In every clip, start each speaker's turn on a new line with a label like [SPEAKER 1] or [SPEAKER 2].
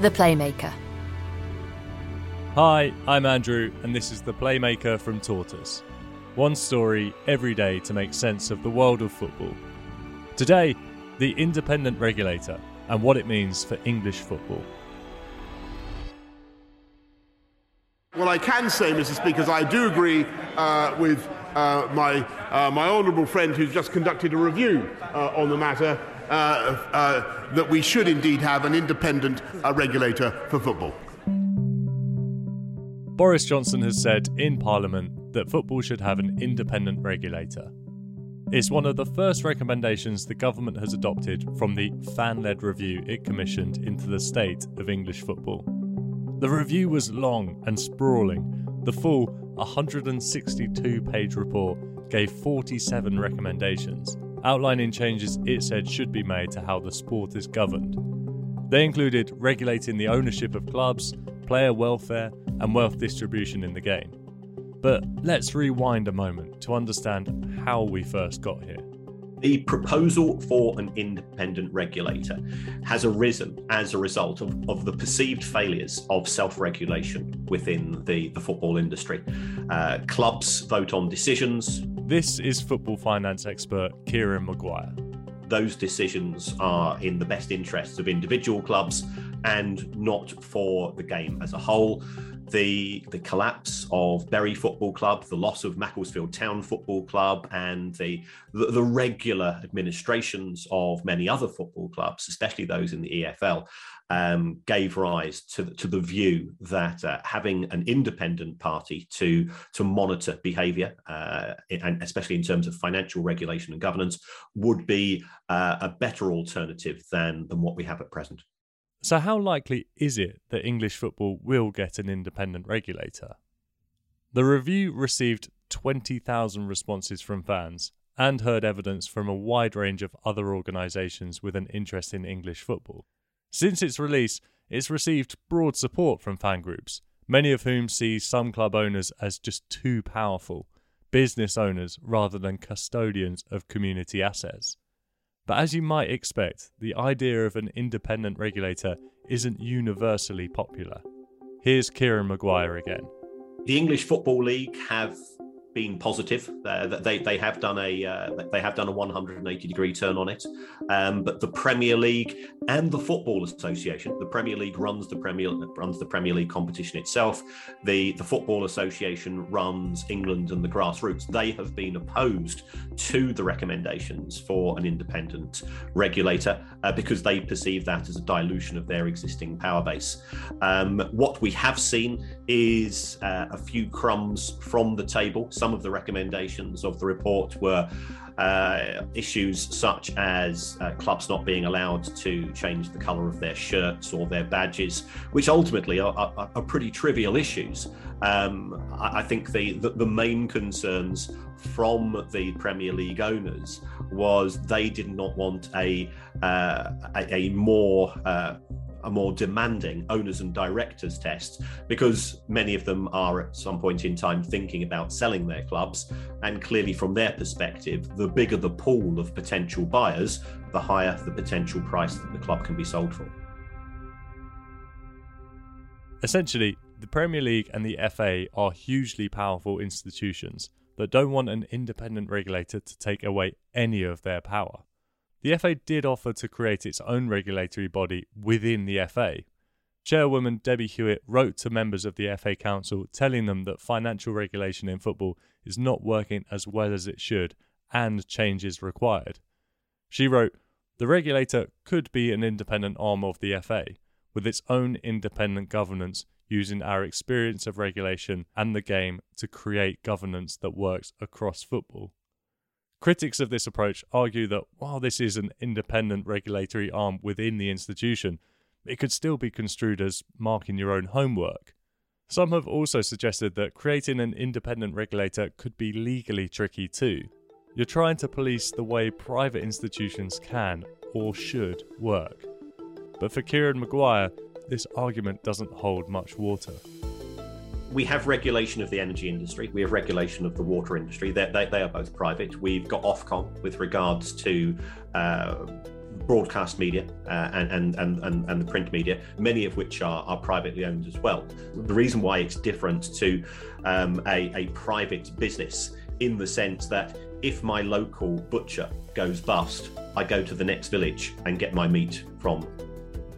[SPEAKER 1] The Playmaker.
[SPEAKER 2] Hi, I'm Andrew, and this is The Playmaker from Tortoise. One story every day to make sense of the world of football. Today, the independent regulator and what it means for English football.
[SPEAKER 3] What I can say, Mr. Speaker, is I do agree uh, with uh, my, uh, my honourable friend who's just conducted a review uh, on the matter that we should indeed have an independent uh, regulator for football.
[SPEAKER 2] Boris Johnson has said in Parliament that football should have an independent regulator. It's one of the first recommendations the government has adopted from the fan led review it commissioned into the state of English football. The review was long and sprawling. The full 162 page report gave 47 recommendations, outlining changes it said should be made to how the sport is governed. They included regulating the ownership of clubs, player welfare, and wealth distribution in the game. But let's rewind a moment to understand how we first got here.
[SPEAKER 4] The proposal for an independent regulator has arisen as a result of, of the perceived failures of self regulation within the, the football industry. Uh, clubs vote on decisions.
[SPEAKER 2] This is football finance expert Kieran Maguire.
[SPEAKER 4] Those decisions are in the best interests of individual clubs and not for the game as a whole the the collapse of Bury Football Club, the loss of Macclesfield Town Football Club, and the, the, the regular administrations of many other football clubs, especially those in the EFL, um, gave rise to to the view that uh, having an independent party to to monitor behaviour, uh, and especially in terms of financial regulation and governance, would be uh, a better alternative than than what we have at present.
[SPEAKER 2] So, how likely is it that English football will get an independent regulator? The review received 20,000 responses from fans and heard evidence from a wide range of other organisations with an interest in English football. Since its release, it's received broad support from fan groups, many of whom see some club owners as just too powerful, business owners rather than custodians of community assets. But as you might expect, the idea of an independent regulator isn't universally popular. Here's Kieran Maguire again.
[SPEAKER 4] The English Football League have been positive. Uh, they they have done a uh, they have done a 180 degree turn on it. Um, but the Premier League and the Football Association, the Premier League runs the Premier runs the Premier League competition itself. The the Football Association runs England and the grassroots. They have been opposed to the recommendations for an independent regulator uh, because they perceive that as a dilution of their existing power base. Um, what we have seen is uh, a few crumbs from the table some of the recommendations of the report were uh, issues such as uh, clubs not being allowed to change the colour of their shirts or their badges, which ultimately are, are, are pretty trivial issues. Um, I, I, think the, the, the main concerns from the Premier League owners was they did not want a uh, a, a, more uh, a more demanding owners and directors test because many of them are at some point in time thinking about selling their clubs. And clearly, from their perspective, the bigger the pool of potential buyers, the higher the potential price that the club can be sold for.
[SPEAKER 2] Essentially, the Premier League and the FA are hugely powerful institutions that don't want an independent regulator to take away any of their power. The FA did offer to create its own regulatory body within the FA. Chairwoman Debbie Hewitt wrote to members of the FA Council telling them that financial regulation in football is not working as well as it should and change is required. She wrote, The regulator could be an independent arm of the FA, with its own independent governance, using our experience of regulation and the game to create governance that works across football. Critics of this approach argue that while this is an independent regulatory arm within the institution, it could still be construed as marking your own homework. Some have also suggested that creating an independent regulator could be legally tricky too. You're trying to police the way private institutions can or should work. But for Kieran Maguire, this argument doesn't hold much water.
[SPEAKER 4] We have regulation of the energy industry. We have regulation of the water industry. They, they, they are both private. We've got Ofcom with regards to uh, broadcast media uh, and, and, and, and the print media, many of which are, are privately owned as well. The reason why it's different to um, a, a private business in the sense that if my local butcher goes bust, I go to the next village and get my meat from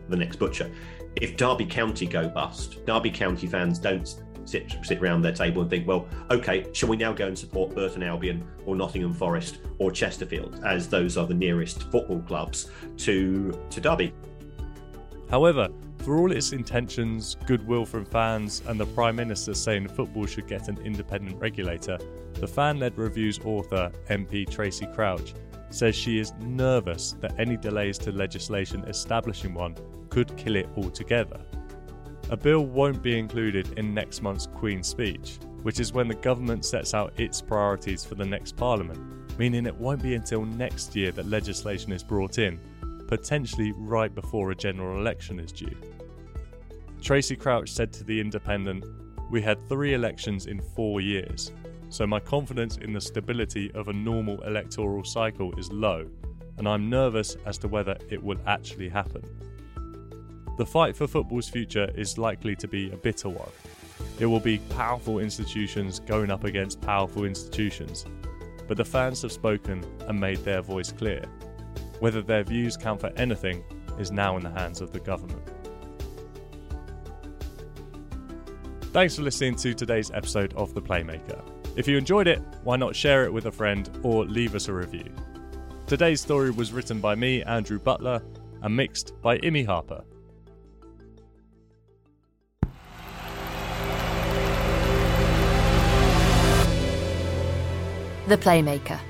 [SPEAKER 4] the next butcher. If Derby County go bust, Derby County fans don't sit sit around their table and think, well, okay, shall we now go and support Burton Albion or Nottingham Forest or Chesterfield, as those are the nearest football clubs to to Derby.
[SPEAKER 2] However, for all its intentions, goodwill from fans, and the Prime Minister saying football should get an independent regulator, the fan led review's author, MP Tracey Crouch, says she is nervous that any delays to legislation establishing one could kill it altogether. A bill won't be included in next month's Queen's speech, which is when the government sets out its priorities for the next Parliament, meaning it won't be until next year that legislation is brought in, potentially right before a general election is due. Tracey Crouch said to The Independent, We had three elections in four years, so my confidence in the stability of a normal electoral cycle is low, and I'm nervous as to whether it will actually happen. The fight for football's future is likely to be a bitter one. It will be powerful institutions going up against powerful institutions, but the fans have spoken and made their voice clear. Whether their views count for anything is now in the hands of the government. Thanks for listening to today's episode of The Playmaker. If you enjoyed it, why not share it with a friend or leave us a review? Today's story was written by me, Andrew Butler, and mixed by Imi Harper.
[SPEAKER 1] The Playmaker.